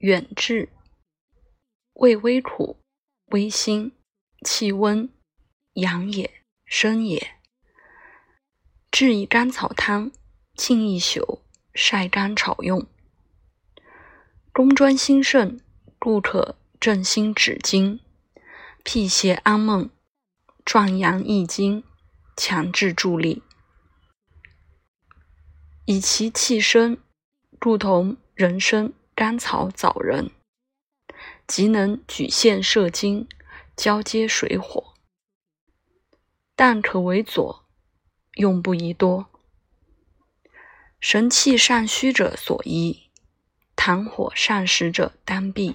远志，味微苦，微辛，气温，阳也，生也。治以甘草汤，浸一宿，晒干炒用。中专心肾，故可正心止惊，辟邪安梦，壮阳益精，强志助力。以其气生，故同人参、甘草、枣仁，即能举线射精，交接水火。但可为佐，用不宜多。神气尚虚者所宜，痰火上实者当避。